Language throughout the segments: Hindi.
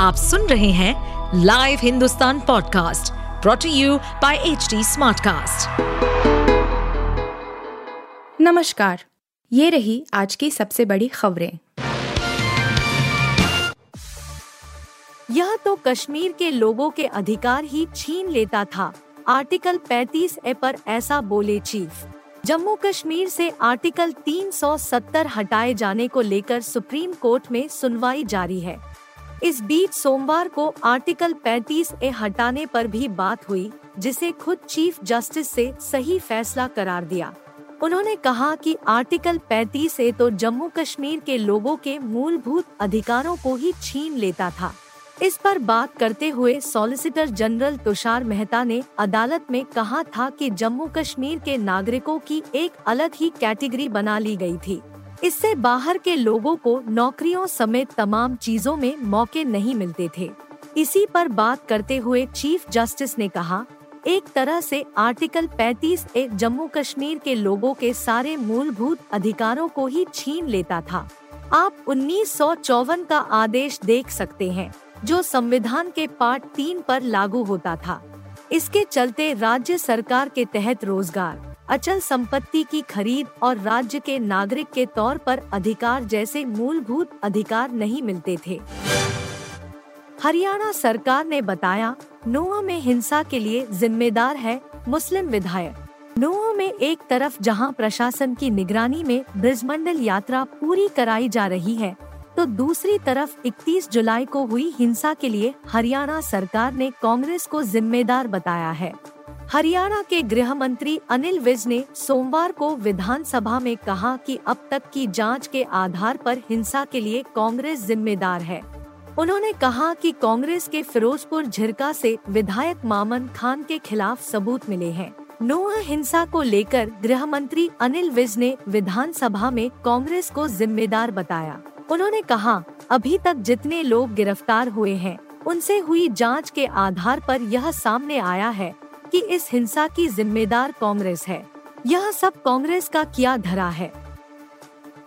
आप सुन रहे हैं live Hindustan podcast brought to you by H Smartcast. नमस्कार, ये रही आज की सबसे बड़ी खबरें। यह तो कश्मीर के लोगों के अधिकार ही छीन लेता था। आर्टिकल 35 ए पर ऐसा बोले चीफ। जम्मू कश्मीर से आर्टिकल 370 हटाए जाने को लेकर सुप्रीम कोर्ट में सुनवाई जारी है। इस बीच सोमवार को आर्टिकल 35 ए हटाने पर भी बात हुई, जिसे खुद चीफ जस्टिस से सही फैसला करार दिया। उन्होंने कहा कि आर्टिकल 35 ए तो जम्मू कश्मीर के लोगों के मूलभूत अधिकारों को ही छीन लेता था। इस पर बात करते हुए सॉलिसिटर जनरल तुषार मेहता ने अदालत में कहा था कि जम्मू कश्मीर के नागरिकों की एक अलग ही कैटेगरी बना ली गई थी। इससे बाहर के लोगों को नौकरियों समेत तमाम चीज़ों में मौके नहीं मिलते थे। इसी पर बात करते हुए चीफ जस्टिस ने कहा, एक तरह से आर्टिकल 35 ए जम्मू कश्मीर के लोगों के सारे मूलभूत अधिकारों को ही छीन लेता था। आप उन्नीस सौ चौवन का आदेश देख सकते हैं, जो संविधान के पार्ट तीन पर लागू होता था। इसके चलते राज्य सरकार के तहत रोज़गार। अचल संपत्ति की खरीद और राज्य के नागरिक के तौर पर अधिकार जैसे मूलभूत अधिकार नहीं मिलते थे। हरियाणा सरकार ने बताया नोआ में हिंसा के लिए जिम्मेदार है मुस्लिम विधायक। नोआ में एक तरफ़ जहाँ प्रशासन की निगरानी में ब्रजमंडल यात्रा पूरी कराई जा रही है तो दूसरी तरफ़ 31 जुलाई को हुई हिंसा के लिए हरियाणा सरकार ने कांग्रेस को जिम्मेदार बताया है। हरियाणा के गृह मंत्री अनिल विज ने सोमवार को विधानसभा में कहा कि अब तक की जाँच के आधार पर हिंसा के लिए कांग्रेस जिम्मेदार है। उन्होंने कहा कि कांग्रेस के फिरोजपुर झिरका से विधायक मामन खान के खिलाफ सबूत मिले हैं। नोह हिंसा को लेकर गृह मंत्री अनिल विज ने विधानसभा में कांग्रेस को जिम्मेदार बताया। उन्होंने कहा, अभी तक जितने लोग गिरफ़्तार हुए हैं, उनसे हुई जाँच के आधार पर यह सामने आया है कि इस हिंसा की जिम्मेदार कांग्रेस है। यह सब कांग्रेस का किया धरा है।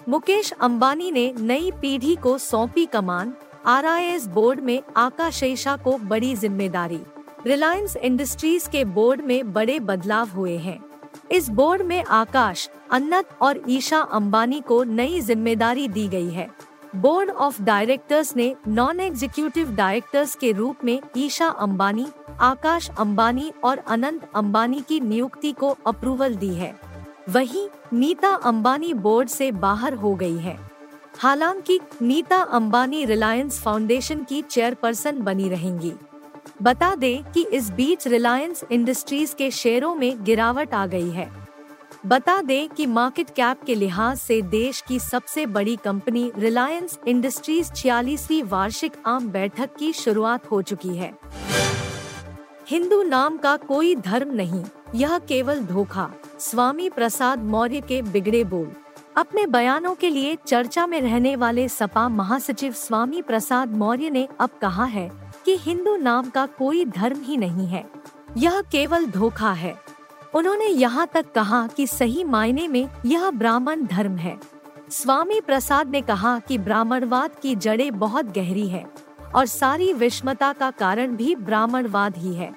मुकेश अंबानी ने नई पीढ़ी को सौंपी कमान, आरआईएस बोर्ड में आकाश को बड़ी ज़िम्मेदारी। रिलायंस इंडस्ट्रीज़ के बोर्ड में बड़े बदलाव हुए हैं। इस बोर्ड में आकाश, अन्नत और ईशा अंबानी को नई ज़िम्मेदारी दी गई है। बोर्ड ऑफ़ डायरेक्टर्स ने नॉन एग्जीक्यूटिव डायरेक्टर्स के रूप में ईशा अंबानी, आकाश अंबानी और अनंत अंबानी की नियुक्ति को अप्रूवल दी है। वहीं नीता अंबानी बोर्ड से बाहर हो गई है। हालाँकि नीता अंबानी रिलायंस फाउंडेशन की चेयरपर्सन बनी रहेंगी। बता दें कि इस बीच रिलायंस इंडस्ट्रीज़ के शेयरों में गिरावट आ गई है। बता दें कि मार्केट कैप के लिहाज से देश की सबसे बड़ी कंपनी रिलायंस इंडस्ट्रीज़ छियालीसवीं वार्षिक आम बैठक की शुरुआत हो चुकी है। हिंदू नाम का कोई धर्म नहीं, यह केवल धोखा। स्वामी प्रसाद मौर्य के बिगड़े बोल। अपने बयानों के लिए चर्चा में रहने वाले सपा महासचिव स्वामी प्रसाद मौर्य ने अब कहा है कि हिंदू नाम का कोई धर्म ही नहीं है। यह केवल धोखा है। उन्होंने यहाँ तक कहा कि सही मायने में यह ब्राह्मण धर्म है। स्वामी प्रसाद ने कहा कि ब्राह्मणवाद की जड़ें बहुत गहरी है और सारी विषमता का कारण भी ब्राह्मणवाद ही है।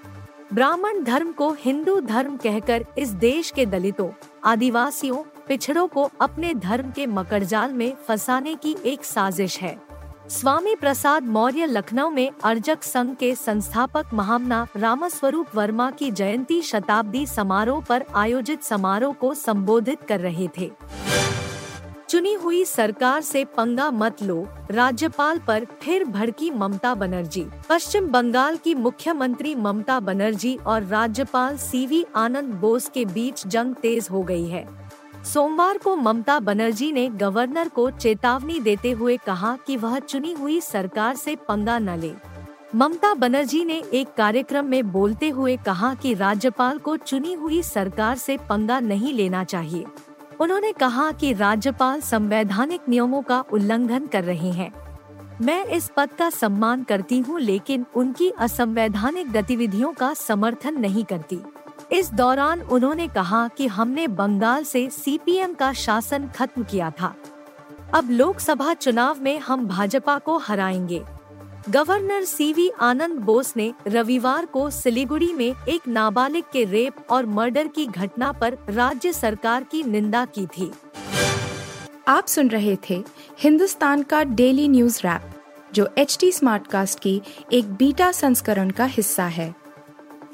ब्राह्मण धर्म को हिंदू धर्म कहकर इस देश के दलितों, आदिवासियों, पिछड़ों को अपने धर्म के मकड़जाल में फंसाने की एक साजिश है। स्वामी प्रसाद मौर्य लखनऊ में अर्जक संघ के संस्थापक महामना रामस्वरूप वर्मा की जयंती शताब्दी समारोह पर आयोजित समारोह को संबोधित कर रहे थे। चुनी हुई सरकार से पंगा मत लो, राज्यपाल पर फिर भड़की ममता बनर्जी। पश्चिम बंगाल की मुख्यमंत्री ममता बनर्जी और राज्यपाल सीवी आनंद बोस के बीच जंग तेज हो गई है। सोमवार को ममता बनर्जी ने गवर्नर को चेतावनी देते हुए कहा कि वह चुनी हुई सरकार से पंगा न ले। ममता बनर्जी ने एक कार्यक्रम में बोलते हुए कहा कि राज्यपाल को चुनी हुई सरकार से पंगा नहीं लेना चाहिए। उन्होंने कहा कि राज्यपाल संवैधानिक नियमों का उल्लंघन कर रहे हैं। मैं इस पद का सम्मान करती हूँ, लेकिन उनकी असंवैधानिक गतिविधियों का समर्थन नहीं करती। इस दौरान उन्होंने कहा कि हमने बंगाल से सीपीएम का शासन खत्म किया था। अब लोकसभा चुनाव में हम भाजपा को हराएँगे। Governor C V Ananda Bose ने रविवार को सिलीगुड़ी में एक नाबालिग के रेप और मर्डर की घटना पर राज्य सरकार की निंदा की थी। आप सुन रहे थे हिंदुस्तान का डेली न्यूज़ रैप, जो एच टी स्मार्टकास्ट की एक बीटा संस्करण का हिस्सा है।